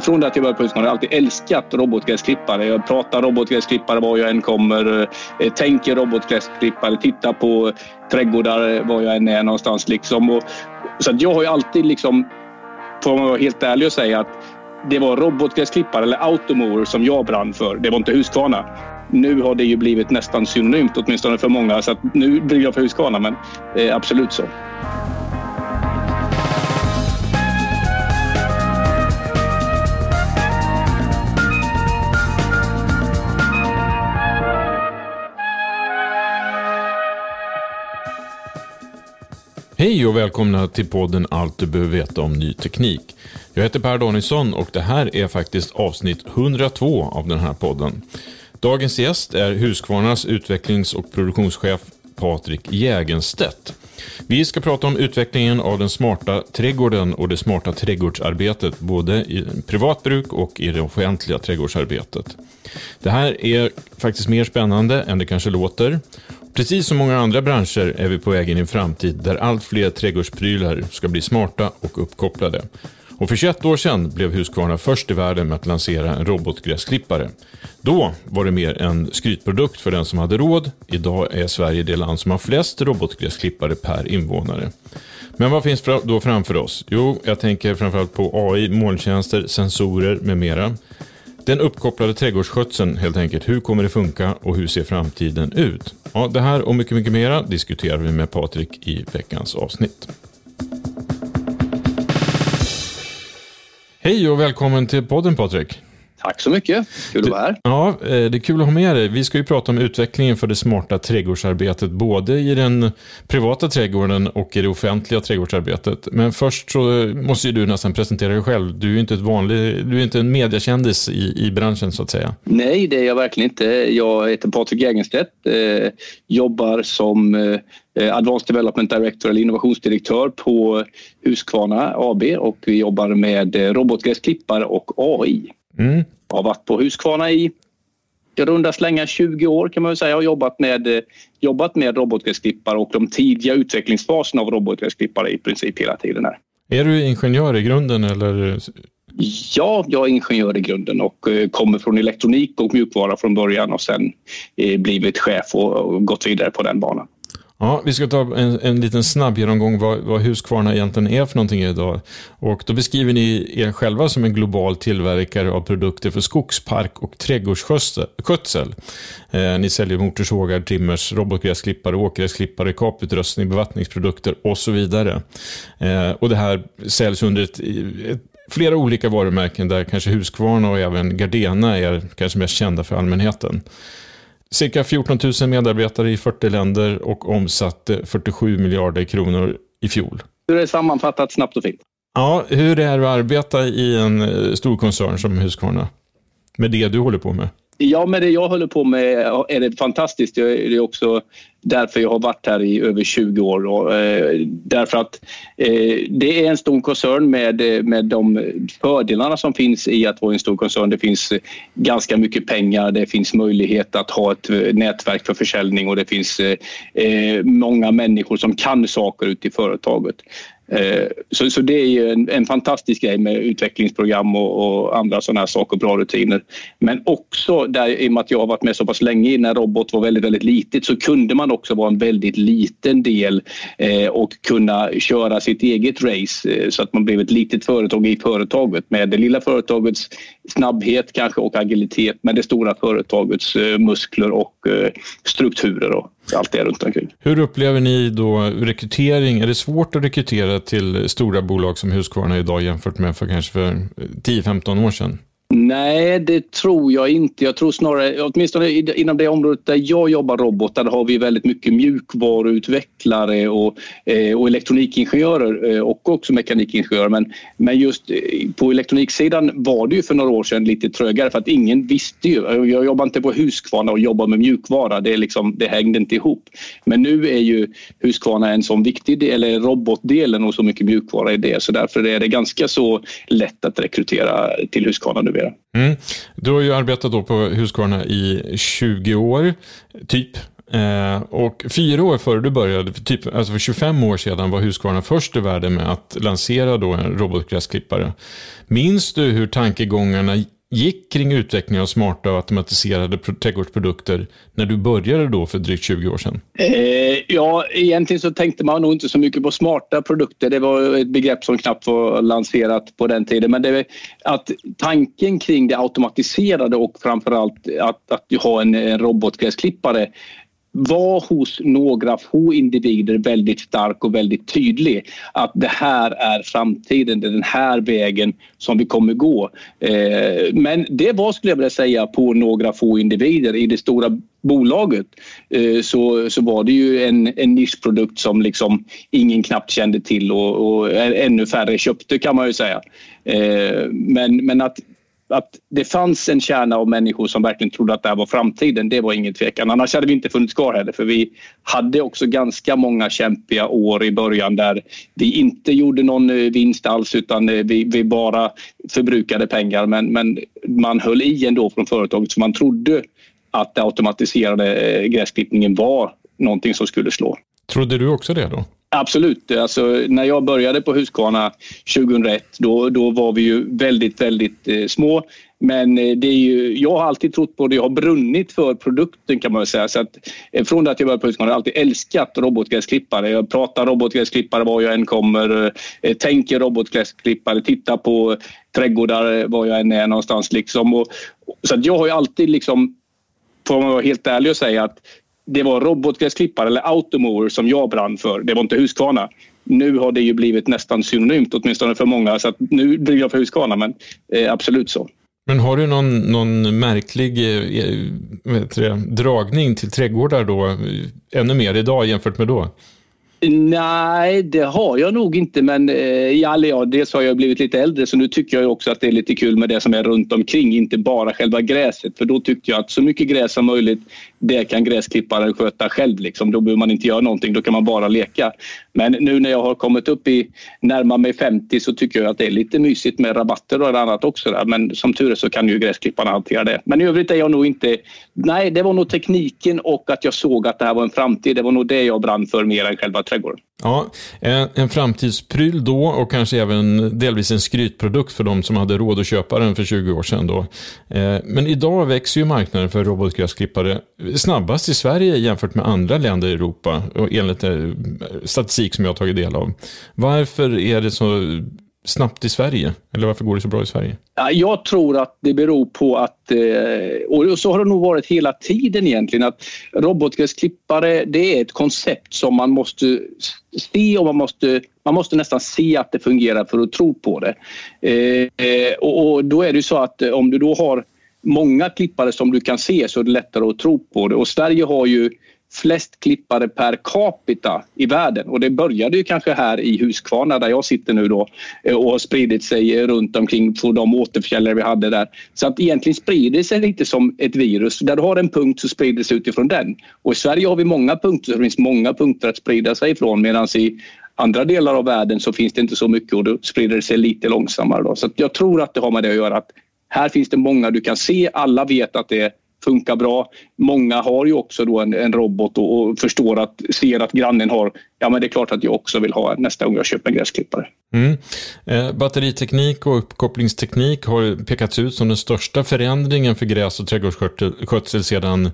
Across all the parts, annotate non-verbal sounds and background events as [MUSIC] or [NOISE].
Från det att jag började på Husqvarna har jag alltid älskat robotgräsklippare. Jag pratar robotgräsklippare var jag än kommer, eh, tänker robotgräsklippare, tittar på trädgårdar var jag än är någonstans. Liksom. Och, så att jag har ju alltid, liksom, får man vara helt ärlig och säga att det var robotgräsklippare eller automower som jag brann för. Det var inte Husqvarna. Nu har det ju blivit nästan synonymt, åtminstone för många. Så att nu blir jag för Husqvarna, men eh, absolut så. Hej och välkomna till podden Allt du behöver veta om ny teknik. Jag heter Per Danielsson och det här är faktiskt avsnitt 102 av den här podden. Dagens gäst är Husqvarnas utvecklings och produktionschef Patrik Jägenstedt. Vi ska prata om utvecklingen av den smarta trädgården och det smarta trädgårdsarbetet, både i privat bruk och i det offentliga trädgårdsarbetet. Det här är faktiskt mer spännande än det kanske låter. Precis som många andra branscher är vi på väg in i en framtid där allt fler trädgårdsprylar ska bli smarta och uppkopplade. Och för 21 år sedan blev Husqvarna först i världen med att lansera en robotgräsklippare. Då var det mer en skrytprodukt för den som hade råd. Idag är Sverige det land som har flest robotgräsklippare per invånare. Men vad finns då framför oss? Jo, jag tänker framförallt på AI, molntjänster, sensorer med mera. Den uppkopplade trädgårdsskötseln helt enkelt. Hur kommer det funka och hur ser framtiden ut? Ja, det här och mycket, mycket mera diskuterar vi med Patrik i veckans avsnitt. Hej och välkommen till podden Patrik. Tack så mycket. Kul att vara här. Ja, eh, det är kul att ha med dig. Vi ska ju prata om utvecklingen för det smarta trädgårdsarbetet, både i den privata trädgården och i det offentliga trädgårdsarbetet. Men först så måste ju du nästan presentera dig själv. Du är inte, ett vanlig, du är inte en mediekändis i, i branschen så att säga. Nej, det är jag verkligen inte. Jag heter Patrik Jägenstedt, eh, jobbar som eh, Advanced Development Director eller innovationsdirektör på Husqvarna AB och vi jobbar med eh, robotgräsklippare och AI. Mm. Jag har varit på Husqvarna i i runda slängar 20 år kan man väl säga och jobbat med, eh, jobbat med robotgräsklippare och de tidiga utvecklingsfaserna av robotgräsklippare i princip hela tiden. Här. Är du ingenjör i grunden eller? Ja, jag är ingenjör i grunden och eh, kommer från elektronik och mjukvara från början och sen eh, blivit chef och gått vidare på den banan. Ja, vi ska ta en, en liten snabb genomgång vad, vad Husqvarna egentligen är för någonting idag. Och då beskriver ni er själva som en global tillverkare av produkter för skogspark och trädgårdsskötsel. Eh, ni säljer motorsågar, trimmers, robotgräsklippare, åkgräsklippare, kaputrustning, bevattningsprodukter och så vidare. Eh, och det här säljs under ett, ett flera olika varumärken där kanske Husqvarna och även Gardena är kanske mest kända för allmänheten. Cirka 14 000 medarbetare i 40 länder och omsatte 47 miljarder kronor i fjol. Hur är det sammanfattat snabbt och fint? Ja, hur är det att arbeta i en eh, stor koncern som Husqvarna? Med det du håller på med? Ja, men det jag håller på med är det fantastiskt. Det är också därför jag har varit här i över 20 år. Och, eh, därför att eh, det är en stor koncern med, med de fördelarna som finns i att vara en stor koncern. Det finns ganska mycket pengar, det finns möjlighet att ha ett eh, nätverk för försäljning och det finns eh, eh, många människor som kan saker ute i företaget. Eh, så, så det är en, en, fantastisk grej med utvecklingsprogram och, och andra sådana här saker, bra rutiner. Men också där, i och med att jag har varit med så pass länge när robot var väldigt, väldigt litet så kunde man också vara en väldigt liten del eh, och kunna köra sitt eget race eh, så att man blev ett litet företag i företaget med det lilla företagets snabbhet kanske och agilitet med det stora företagets eh, muskler och eh, strukturer och allt det runt omkring. Hur upplever ni då rekrytering? Är det svårt att rekrytera till stora bolag som Husqvarna idag jämfört med för kanske för eh, 10-15 år sedan? Nej, det tror jag inte. Jag tror snarare, åtminstone inom det området där jag jobbar robotar, har vi väldigt mycket mjukvaruutvecklare och, eh, och elektronikingenjörer eh, och också mekanikingenjörer. Men, men just eh, på elektroniksidan var det ju för några år sedan lite trögare för att ingen visste ju. Jag jobbar inte på Husqvarna och jobbar med mjukvara. Det, är liksom, det hängde inte ihop. Men nu är ju Husqvarna en sån viktig del, eller robotdelen och så mycket mjukvara i det. Så därför är det ganska så lätt att rekrytera till Husqvarna nu motivera. Mm. Du har ju arbetat då på Husqvarna i 20 år, typ. Eh, och fyra år före du började, typ, alltså för 25 år sedan, var Husqvarna först i världen med att lansera då en robotgräsklippare. Minns du hur tankegångarna gick kring utveckling av smarta och automatiserade trädgårdsprodukter när du började då för drygt 20 år sedan? Eh, ja, egentligen så tänkte man nog inte så mycket på smarta produkter. Det var ett begrepp som knappt var lanserat på den tiden. Men det att tanken kring det automatiserade och framförallt att, att ha en, en robotgräsklippare var hos några få individer väldigt stark och väldigt tydlig. Att det här är framtiden, det är den här vägen som vi kommer gå. Eh, men det var, skulle jag vilja säga, på några få individer. I det stora bolaget eh, så, så var det ju en, en nischprodukt som liksom ingen knappt kände till och, och ännu färre köpte kan man ju säga. Eh, men, men att att det fanns en kärna av människor som verkligen trodde att det här var framtiden, det var ingen tvekan. Annars hade vi inte funnits kvar heller för vi hade också ganska många kämpiga år i början där vi inte gjorde någon eh, vinst alls utan eh, vi, vi bara förbrukade pengar men, men man höll i ändå från företaget så man trodde att den automatiserade eh, gräsklippningen var någonting som skulle slå. Trodde du också det då? Absolut. Alltså, när jag började på Husqvarna 2001 då, då var vi ju väldigt, väldigt eh, små. Men eh, det är ju, jag har alltid trott på det. Jag har brunnit för produkten kan man säga. Så att, eh, från det att jag började på Husqvarna har jag alltid älskat robotgräsklippare. Jag pratar robotgräsklippare var jag än kommer. Eh, tänker robotgräsklippare. Tittar på trädgårdar var jag än är någonstans. Liksom. Och, så att jag har ju alltid liksom får man vara helt ärlig och säga att det var robotgräsklippare eller automower som jag brann för. Det var inte Husqvarna. Nu har det ju blivit nästan synonymt, åtminstone för många. Så nu blir jag för Husqvarna, men eh, absolut så. Men har du någon, någon märklig eh, eh det, dragning till trädgårdar då, eh, ännu mer idag jämfört med då? Nej, det har jag nog inte. Men eh, ja, dels har jag blivit lite äldre så nu tycker jag också att det är lite kul med det som är runt omkring. Inte bara själva gräset. För då tyckte jag att så mycket gräs som möjligt det kan gräsklipparen sköta själv. Liksom. Då behöver man inte göra någonting, då kan man bara leka. Men nu när jag har kommit upp i närmare mig 50 så tycker jag att det är lite mysigt med rabatter och annat också. Där. Men som tur är så kan ju gräsklipparna hantera det. Men i övrigt är jag nog inte... Nej, det var nog tekniken och att jag såg att det här var en framtid. Det var nog det jag brann för mer än själva trädgården. Ja, eh, en, framtidspryl då och kanske även delvis en skrytprodukt för de som hade råd att köpa den för 20 år sedan. Då. Eh, men idag växer ju marknaden för robotgräsklippare snabbast i Sverige jämfört med andra länder i Europa enligt eh, statistik som jag har tagit del av. Varför är det så snabbt i Sverige? Eller varför går det så bra i Sverige? Jag tror att det beror på att, eh, och så har det nog varit hela tiden egentligen, att robotgräsklippare det är ett koncept som man måste se och man måste, man måste nästan se att det fungerar för att tro på det. Eh, eh, och då är det så att om du då har många klippare som du kan se så är det lättare att tro på det. Och Sverige har ju flest klippare per capita i världen och det började ju kanske här i Huskvarna där jag sitter nu då eh, och har spridit sig runt omkring på de återförsäljare vi hade där. Så att egentligen sprider det sig lite som ett virus. Där du har en punkt så sprider det sig utifrån den. Och i Sverige har vi många punkter så det finns många punkter att sprida sig ifrån medan i andra delar av världen så finns det inte så mycket och då sprider det sig lite långsammare. Då. Så jag tror att det har med det att göra. Att här finns det många du kan se. Alla vet att det är funkar bra. Många har ju också då en, en robot och, och, förstår att, ser att grannen har, ja men det är klart att jag också vill ha nästa gång jag köper en gräsklippare. Mm. Eh, batteriteknik och uppkopplingsteknik har pekats ut som den största förändringen för gräs och trädgårdsskötsel sedan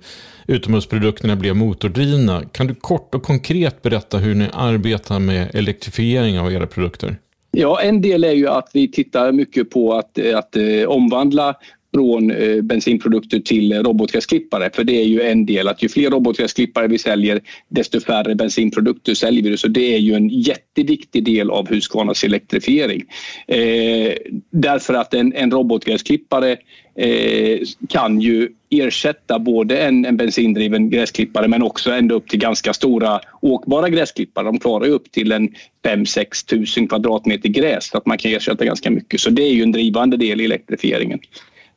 utomhusprodukterna blev motordrivna. Kan du kort och konkret berätta hur ni arbetar med elektrifiering av era produkter? Ja, en del är ju att vi tittar mycket på att, att eh, omvandla från eh, bensinprodukter till eh, robotgräsklippare. För det är ju en del att ju fler robotgräsklippare vi säljer desto färre bensinprodukter säljer vi. Så det är ju en jätteviktig del av Husqvarnas elektrifiering. Eh, därför att en, en robotgräsklippare eh, kan ju ersätta både en, en bensindriven gräsklippare men också ända upp till ganska stora åkbara gräsklippare. De klarar ju upp till en 5-6 tusen kvadratmeter gräs så att man kan ersätta ganska mycket. Så det är ju en drivande del i elektrifieringen.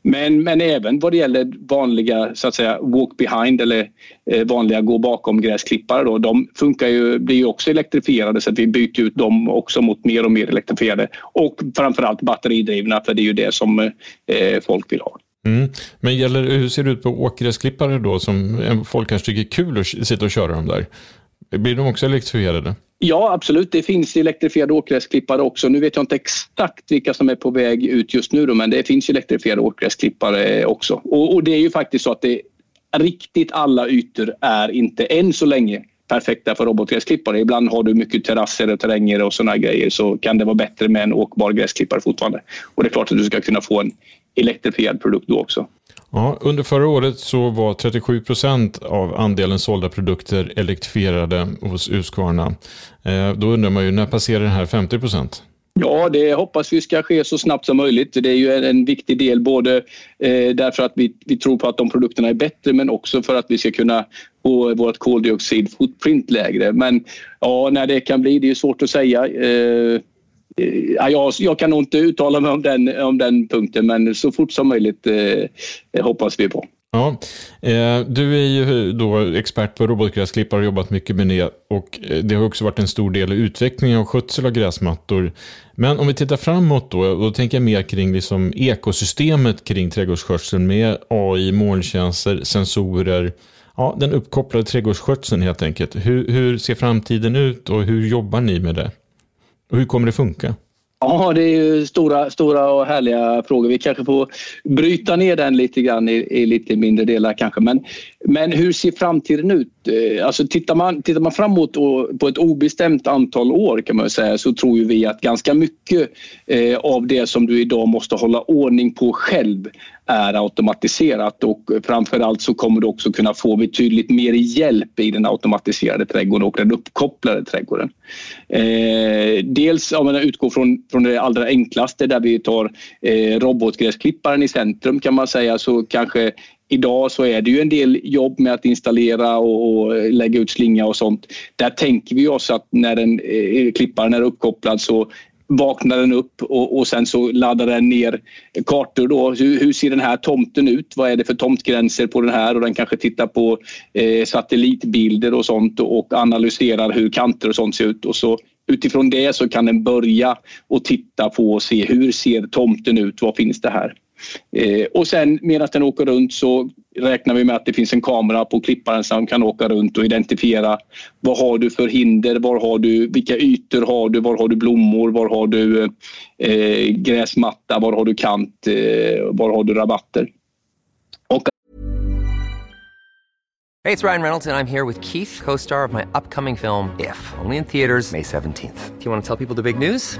Men, men även vad det gäller vanliga så att säga walk behind eller eh, vanliga gå bakom gräsklippare då, de funkar ju, blir ju också elektrifierade så att vi byter ut dem också mot mer och mer elektrifierade och framförallt batteridrivna för det är ju det som eh, folk vill ha. Mm. Men gäller, hur ser det ut på åkgräsklippare då som eh, folk kanske tycker är kul att sitta och köra dem där? Blir de också elektrifierade? Ja, absolut. Det finns elektrifierade åkgräsklippare också. Nu vet jag inte exakt vilka som är på väg ut just nu, då, men det finns elektrifierade åkgräsklippare också. Och, och, det är ju faktiskt så att det, riktigt alla ytor är inte än så länge perfekta för robotgräsklippare. Ibland har du mycket terrasser och terränger och sådana grejer så kan det vara bättre med en åkbar gräsklippare fortfarande. Och det är klart att du ska kunna få en elektrifierad produkt då också. Ja, under förra året så var 37 procent av andelen sålda produkter elektrifierade hos Husqvarna. Eh, då undrar man ju, när passerar den här 50 procent? Ja, det hoppas vi ska ske så snabbt som möjligt. Det är ju en viktig del både eh, därför att vi, vi tror på att de produkterna är bättre men också för att vi ska kunna få vårt koldioxid footprint lägre. Men ja, när det kan bli, det är svårt att säga. Eh, Eh, ja, jag, jag, kan nog inte uttala mig om den, om den punkten men så fort som möjligt eh, hoppas vi på. Ja, eh, du är ju då expert på robotgräsklippare och jobbat mycket med det och eh, det har också varit en stor del i utvecklingen av skötsel av gräsmattor. Men om vi tittar framåt då, då tänker jag mer kring liksom ekosystemet kring trädgårdsskötseln med AI, molntjänster, sensorer, ja, den uppkopplade trädgårdsskötseln helt enkelt. Hur, hur ser framtiden ut och hur jobbar ni med det? Och hur kommer det funka? Ja, det är ju stora, stora och härliga frågor. Vi kanske får bryta ner den lite grann i, i lite mindre delar kanske. Men, men hur ser framtiden ut? Eh, alltså tittar man, tittar man framåt på ett obestämt antal år kan man säga så tror vi att ganska mycket eh, av det som du idag måste hålla ordning på själv är automatiserat och framförallt så kommer du också kunna få betydligt mer hjälp i den automatiserade trädgården och den uppkopplade trädgården. Eh, dels om man utgår från, från det allra enklaste där vi tar eh, robotgräsklipparen i centrum kan man säga så kanske Idag så är det ju en del jobb med att installera och, och lägga ut slinga och sånt. Där tänker vi oss att när den, eh, klipparen är uppkopplad så vaknar den upp och, och sen så laddar den ner kartor. Då. Hur, hur, ser den här tomten ut? Vad är det för tomtgränser på den här? Och den kanske tittar på eh, satellitbilder och sånt och analyserar hur kanter och sånt ser ut. Och så utifrån det så kan den börja och titta på och se hur ser tomten ut? Vad finns det här? Eh, och sen medan den åker runt så räknar vi med att det finns en kamera på klipparen som kan åka runt och identifiera vad har du för hinder, var har du, vilka ytor har du, var har du blommor, var har du eh, gräsmatta, var har du kant, eh, var har du rabatter. Och Hej, det är Ryan Reynolds och jag är här med Keith, co-star of my upcoming film If, only in theaters May 17 th Do you want to tell people the big news?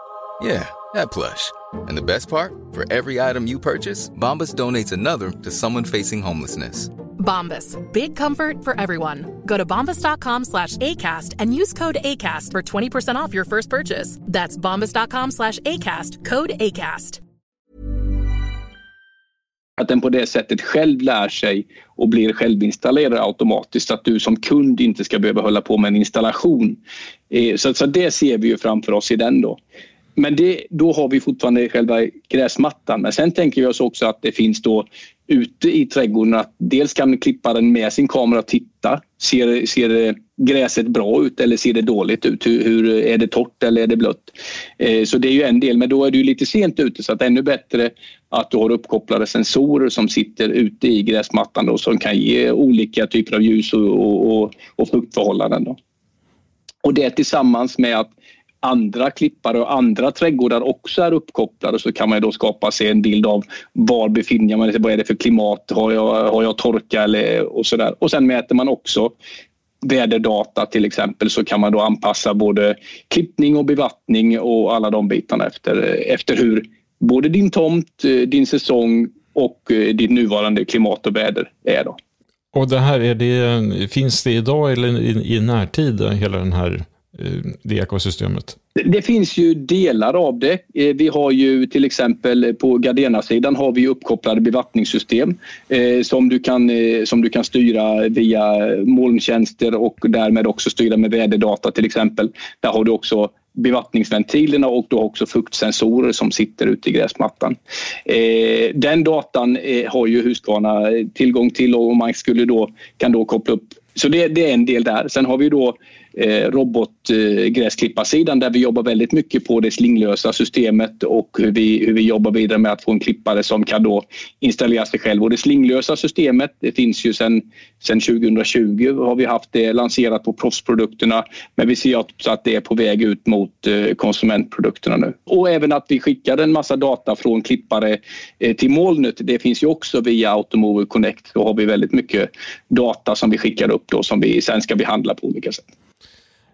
Yeah, that plush. And the best part? For every item you purchase, Bombas donates another to someone facing homelessness. Bombas. Big comfort for everyone. Go to bombas.com slash ACAST and use code ACAST for 20% off your first purchase. That's bombas.com slash ACAST. Code ACAST. Att den på det sättet själv lär sig och blir självinstallerad automatiskt. Att du som kund inte ska behöva hålla på med en installation. Eh, Så, så det ser vi ju framför oss i den då. Men det, då har vi fortfarande själva gräsmattan. Men sen tänker vi oss också att det finns då ute i trädgården att dels kan klipparen med sin kamera titta. Ser, ser gräset bra ut eller ser det dåligt ut? Hur, hur Är det torrt eller är det blött? Eh, så det är ju en del, men då är du lite sent ute så att ännu bättre att du har uppkopplade sensorer som sitter ute i gräsmattan då, som kan ge olika typer av ljus och, och, och, och fuktförhållanden. Då. Och det tillsammans med att andra klippare och andra trädgårdar också är uppkopplade så kan man då skapa sig en bild av var befinner jag mig, vad är det för klimat, har jag, har jag torka eller och sådär. Och sen mäter man också väderdata till exempel så kan man då anpassa både klippning och bevattning och alla de bitarna efter, efter hur både din tomt, eh, din säsong och eh, ditt nuvarande klimat och väder är. Då. Och det här, är det, finns det idag eller i, i närtid, eh, hela den här Eh, det ekosystemet? Det finns ju delar av det. Eh, vi har ju till exempel på Gardena-sidan har vi uppkopplade bevattningssystem eh, som, du kan, eh, som du kan styra via molntjänster och därmed också styra med väderdata till exempel. Där har du också bevattningsventilerna och då också fuktsensorer som sitter ute i gräsmattan. Eh, den datan eh, har ju Husqvarna eh, tillgång till och man skulle då, kan då koppla upp så det, det, är en del där. Sen har vi då Eh, robotgräsklipparsidan där vi jobbar väldigt mycket på det slinglösa systemet och hur vi, hur vi jobbar vidare med att få en klippare som kan då installera sig själv. Och det slinglösa systemet det finns ju sedan sen 2020 har vi haft det lanserat på proffsprodukterna men vi ser också att det är på väg ut mot eh, konsumentprodukterna nu. Och även att vi skickar en massa data från klippare eh, till molnet. Det finns ju också via Automover Connect. Då har vi väldigt mycket data som vi skickar upp då som vi sen ska behandla på olika sätt.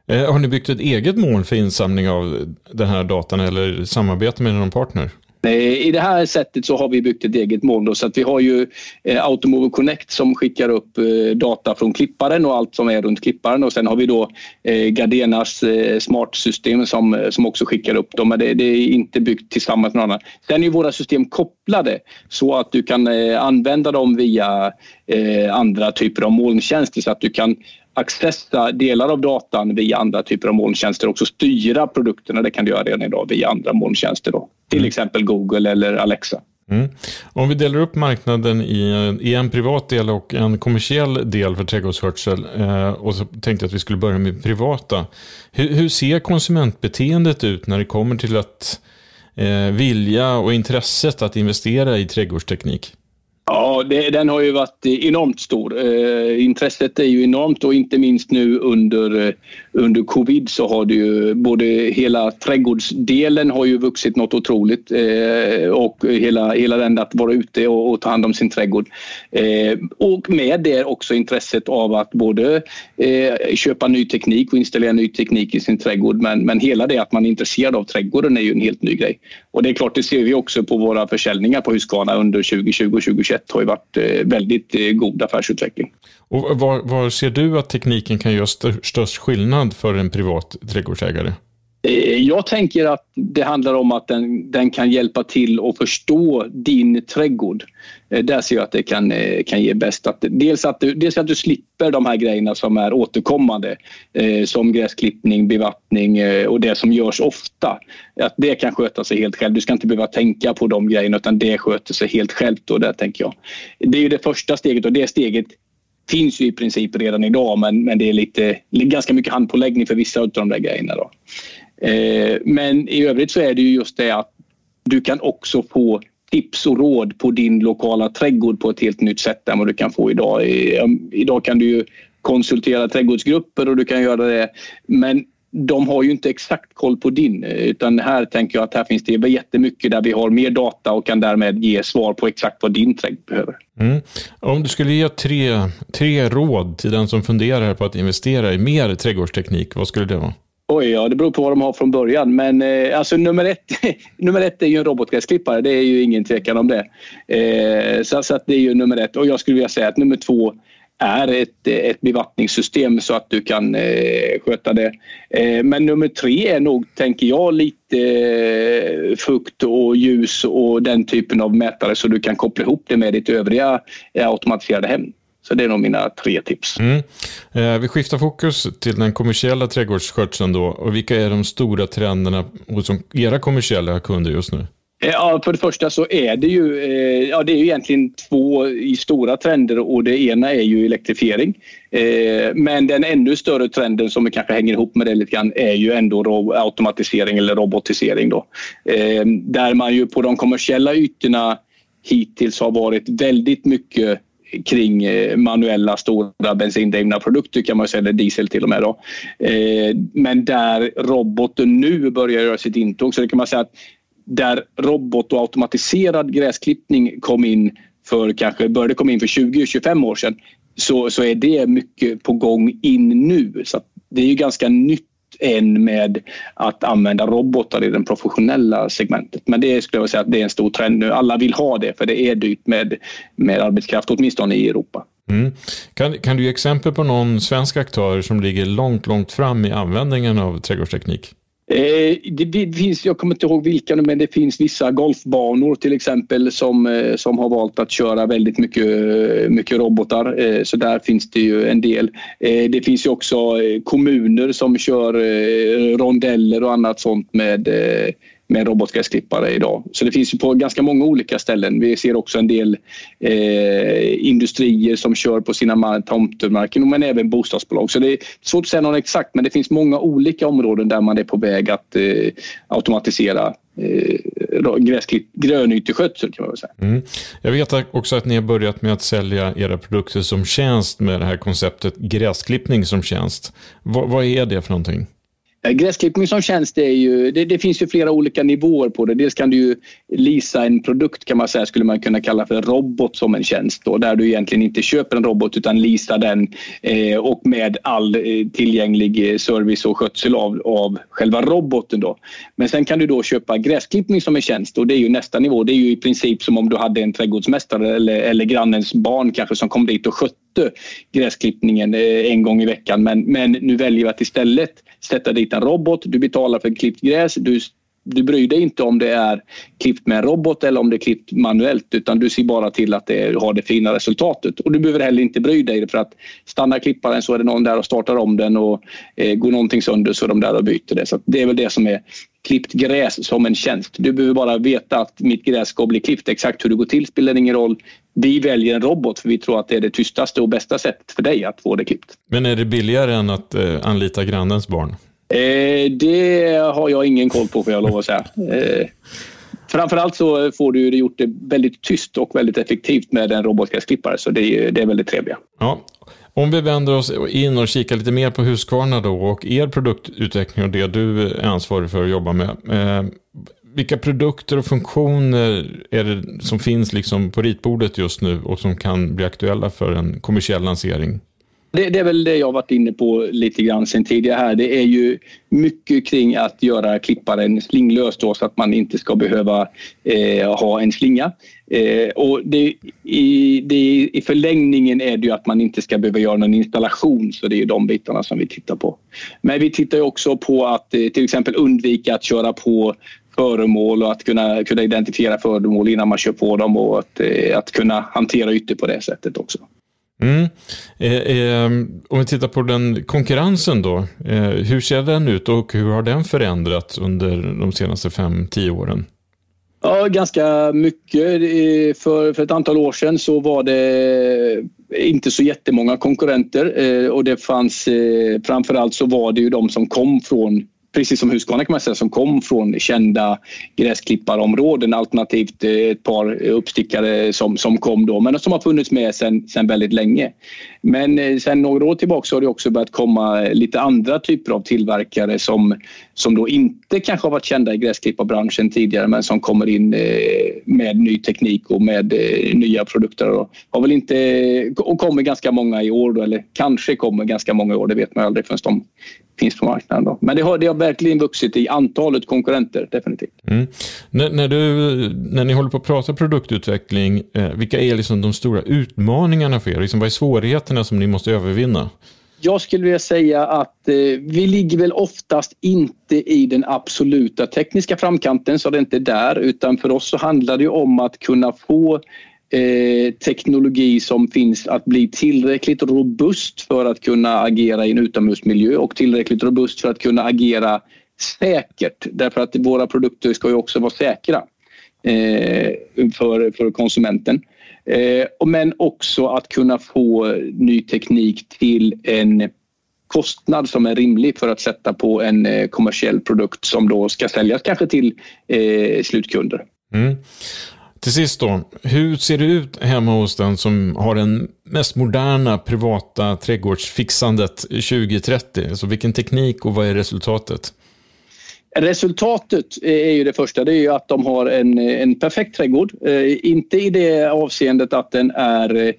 Eh, har ni byggt ett eget moln för insamling av den här datan eller samarbete med någon partner? Eh, I det här sättet så har vi byggt ett eget moln. Då, så att vi har ju eh, Automover Connect som skickar upp eh, data från klipparen och allt som är runt klipparen. Och sen har vi då eh, Gardenas eh, smart-system som, som också skickar upp dem. Men det, det, är inte byggt tillsammans med någon annan. Sen är våra system kopplade så att du kan eh, använda dem via eh, andra typer av molntjänster så att du kan accessa delar av datan via andra typer av molntjänster och också styra produkterna. Det kan du göra redan idag via andra molntjänster. Då. Till mm. exempel Google eller Alexa. Mm. Om vi delar upp marknaden i, i, en privat del och en kommersiell del för trädgårdsskötsel eh, och så tänkte jag att vi skulle börja med privata. Hur, hur ser konsumentbeteendet ut när det kommer till att eh, vilja och intresset att investera i trädgårdsteknik? Ja, det, den har ju varit enormt stor. Eh, intresset är ju enormt och inte minst nu under, eh, under covid så har det ju både hela trädgårdsdelen har ju vuxit något otroligt eh, och hela, hela den att vara ute och, och ta hand om sin trädgård. Eh, och med det också intresset av att både eh, köpa ny teknik och installera ny teknik i sin trädgård men, men hela det att man är intresserad av trädgården är ju en helt ny grej. Och det är klart, det ser vi också på våra försäljningar på Husqvarna under 2020 och 2021 har ju varit eh, väldigt eh, god affärsutveckling. Och var, var ser du att tekniken kan göra störst skillnad för en privat trädgårdsägare? Eh, jag tänker att det handlar om att den, den kan hjälpa till att förstå din trädgård. Eh, där ser jag att det kan, eh, kan ge bäst. Att, dels, att du, dels att du slipper de här grejerna som är återkommande som gräsklippning, bevattning och det som görs ofta. Att det kan sköta sig helt själv. Du ska inte behöva tänka på de grejerna utan det sköter sig helt självt. Och där tänker jag. Det är det första steget och det steget finns ju i princip redan idag men, men det är lite, ganska mycket handpåläggning för vissa av de där grejerna. Då. Eh, men i övrigt så är det ju just det att du kan också få tips och råd på din lokala trädgård på ett helt nytt sätt än vad du kan få idag. Idag kan du ju konsultera trädgårdsgrupper och du kan göra det. Men de har ju inte exakt koll på din utan här tänker jag att här finns det jättemycket där vi har mer data och kan därmed ge svar på exakt vad din trädgård behöver. Mm. Om du skulle ge tre, tre råd till den som funderar på att investera i mer trädgårdsteknik, vad skulle det vara? Oj, ja, det beror på vad de har från början. Men eh, alltså nummer ett, [LAUGHS] nummer ett är ju en robotgräsklippare. Det är ju ingen tvekan om det. Eh, så, så det är ju nummer ett. Och jag skulle vilja säga att nummer två är ett, ett bevattningssystem så att du kan eh, sköta det. Eh, men nummer tre är nog, tänker jag, lite eh, fukt och ljus och den typen av mätare så du kan koppla ihop det med ditt övriga eh, automatiserade hem. Så det är nog mina tre tips. Mm. Eh, vi skiftar fokus till den kommersiella trädgårdsskötseln då. Och vilka är de stora trenderna hos era kommersiella kunder just nu? Eh, ja, för det första så är det ju, eh, ja, det är ju egentligen två stora trender och det ena är ju elektrifiering. Eh, men den ännu större trenden som kanske hänger ihop med det lite grann är ju ändå automatisering eller robotisering. Då. Där man ju på de kommersiella ytorna hittills har varit väldigt mycket kring manuella stora bensindrivna produkter kan man säga, eller diesel till och med. Då. Men där roboten nu börjar göra sitt intåg så det kan man säga att där robot och automatiserad gräsklippning kom in för kanske började komma in för 20-25 år sedan så, så är det mycket på gång in nu. Så det är ju ganska nytt än med att använda robotar i det professionella segmentet. Men det skulle jag säga att det är en stor trend nu. Alla vill ha det för det är dyrt med, med arbetskraft, åtminstone i Europa. Mm. Kan, kan du ge exempel på någon svensk aktör som ligger långt, långt fram i användningen av trädgårdsteknik? Eh, det finns, jag kommer inte ihåg vilka men det finns vissa golfbanor till exempel som, eh, som har valt att köra väldigt mycket, mycket robotar. Eh, så där finns det ju en del. Det finns ju också kommuner som kör rondeller och annat sånt med med robotgräsklippare idag. Så det finns ju på ganska många olika ställen. Vi ser också en del eh, industrier som kör på sina tomtermarker men även bostadsbolag. Så det är svårt att säga något exakt men det finns många olika områden där man är på väg att eh, automatisera eh, grönyteskötsel kan man väl säga. Mm. Jag vet också att ni har börjat med att sälja era produkter som tjänst med det här konceptet gräsklippning som tjänst. V vad är det för någonting? Eh, gräsklippning som tjänst är ju, det, det, finns ju flera olika nivåer på det. Dels kan du ju leasa en produkt kan man säga, skulle man kunna kalla för robot som en tjänst. Då, där du egentligen inte köper en robot utan leasar den eh, och med all eh, tillgänglig eh, service och skötsel av, av själva roboten. Då. Men sen kan du då köpa gräsklippning som en tjänst och det är ju nästa nivå. Det är ju i princip som om du hade en trädgårdsmästare eller, eller grannens barn kanske som kom dit och skötte gräsklippningen eh, en gång i veckan. Men, men nu väljer vi att istället sätta dit en robot. Du betalar för klippt gräs. Du, du bryr dig inte om det är klippt med en robot eller om det är klippt manuellt utan du ser bara till att det har det fina resultatet. Och du behöver heller inte bry dig för att stannar klipparen så är det någon där och startar om den och eh, går någonting sönder så är de där och byter det. Så det är väl det som är klippt gräs som en tjänst. Du behöver bara veta att mitt gräs ska bli klippt. Exakt hur det går till spelar ingen roll. Vi väljer en robot för vi tror att det är det tystaste och bästa sättet för dig att få det klippt. Men är det billigare än att eh, anlita grannens barn? Eh, det har jag ingen koll på får jag lov att säga. Eh, framförallt så får du det gjort det väldigt tyst och väldigt effektivt med en robotgräsklippare. Så det är, det är väldigt trevliga. Ja. Om vi vänder oss in och kikar lite mer på Husqvarna då och er produktutveckling och det du är ansvarig för att jobba med. Eh, vilka produkter och funktioner är det som finns liksom på ritbordet just nu och som kan bli aktuella för en kommersiell lansering? Det, det, är väl det jag varit inne på lite grann sen tidigare här. Det är ju mycket kring att göra klipparen slinglös då, så att man inte ska behöva eh, ha en slinga. Eh, och det, i, det, I förlängningen är det ju att man inte ska behöva göra någon installation så det är ju de bitarna som vi tittar på. Men vi tittar också på att eh, till exempel undvika att köra på föremål och att kunna, kunna identifiera föremål innan man kör på dem och att, eh, att kunna hantera ytor på det sättet också. Mm. Eh, eh, om vi tittar på den konkurrensen då. Eh, hur ser den ut och hur har den förändrats under de senaste fem tio åren? Ja, ganska mycket. För, för ett antal år sedan så var det inte så jättemånga konkurrenter eh, och det fanns eh, framförallt så var det ju de som kom från precis som Husqvarna kan man säga, som kom från kända gräsklipparområden alternativt eh, ett par uppstickare som, som kom då, men som har funnits med sedan sen väldigt länge. Men eh, sen några år tillbaka har det också börjat komma lite andra typer av tillverkare som, som då inte kanske har varit kända i gräsklipparbranschen tidigare men som kommer in eh, med ny teknik och med nya produkter. Och, har väl inte, och kommer ganska många i år, då, eller kanske kommer ganska många i år, det vet man aldrig förrän de finns på marknaden. Då. Men det har, det har verkligen vuxit i antalet konkurrenter, definitivt. Mm. När, när, du, när ni håller på att prata produktutveckling, eh, vilka är liksom de stora utmaningarna för er? Liksom, vad är svårigheterna som ni måste övervinna? Jag skulle vilja säga att eh, vi ligger väl oftast inte i den absoluta tekniska framkanten, så det är inte där, utan för oss så handlar det om att kunna få eh, teknologi som finns att bli tillräckligt robust för att kunna agera i en utomhusmiljö och tillräckligt robust för att kunna agera säkert. Därför att våra produkter ska ju också vara säkra eh, för, för konsumenten. Eh, men också att kunna få ny teknik till en kostnad som är rimlig för att sätta på en eh, kommersiell produkt som då ska säljas kanske till eh, slutkunder. Mm. Till sist då, hur ser det ut hemma hos den som har den mest moderna privata trädgårdsfixandet 2030? Alltså vilken teknik och vad är resultatet? Resultatet är ju det första, det är ju att de har en, en perfekt trädgård. Eh, inte i det avseendet att den är eh,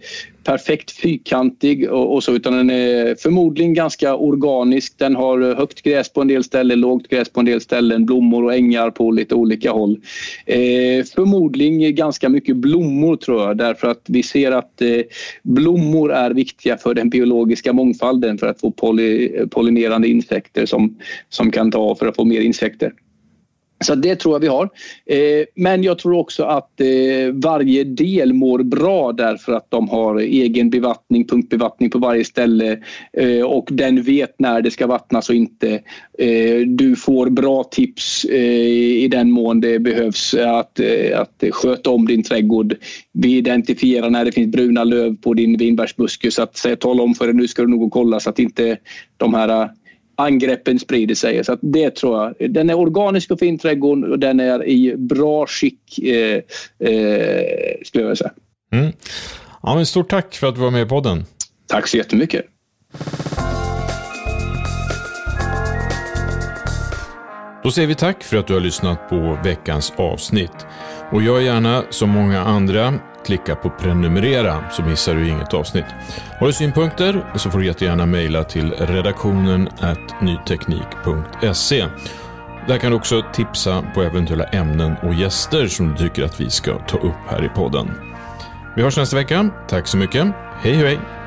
perfekt fyrkantig och, och, så utan den är förmodligen ganska organisk. Den har högt gräs på en del ställen, lågt gräs på en del ställen, blommor och ängar på lite olika håll. Eh, förmodligen ganska mycket blommor tror jag därför att vi ser att eh, blommor är viktiga för den biologiska mångfalden för att få poly, pollinerande insekter som, som kan ta för att få mer insekter. Så det tror jag vi har. Eh, men jag tror också att eh, varje del mår bra därför att de har egen bevattning, punktbevattning på varje ställe eh, och den vet när det ska vattnas och inte. Eh, du får bra tips eh, i den mån det behövs att, eh, att sköta om din trädgård. Vi identifierar när det finns bruna löv på din vinbärsbuske så att tala om för dig nu ska du nog och kolla så att inte de här angreppen sprider sig. Så det tror jag. Den är organisk och fin trädgård och den är i bra skick eh, eh, skulle jag säga. Mm. Ja, men stort tack för att du var med i podden. Tack så jättemycket. Då säger vi tack för att du har lyssnat på veckans avsnitt. Och gör gärna som många andra klicka på prenumerera så missar du inget avsnitt. Har du synpunkter så får du jättegärna mejla till redaktionen nyteknik.se. Där kan du också tipsa på eventuella ämnen och gäster som du tycker att vi ska ta upp här i podden. Vi hörs nästa vecka. Tack så mycket. Hej hej!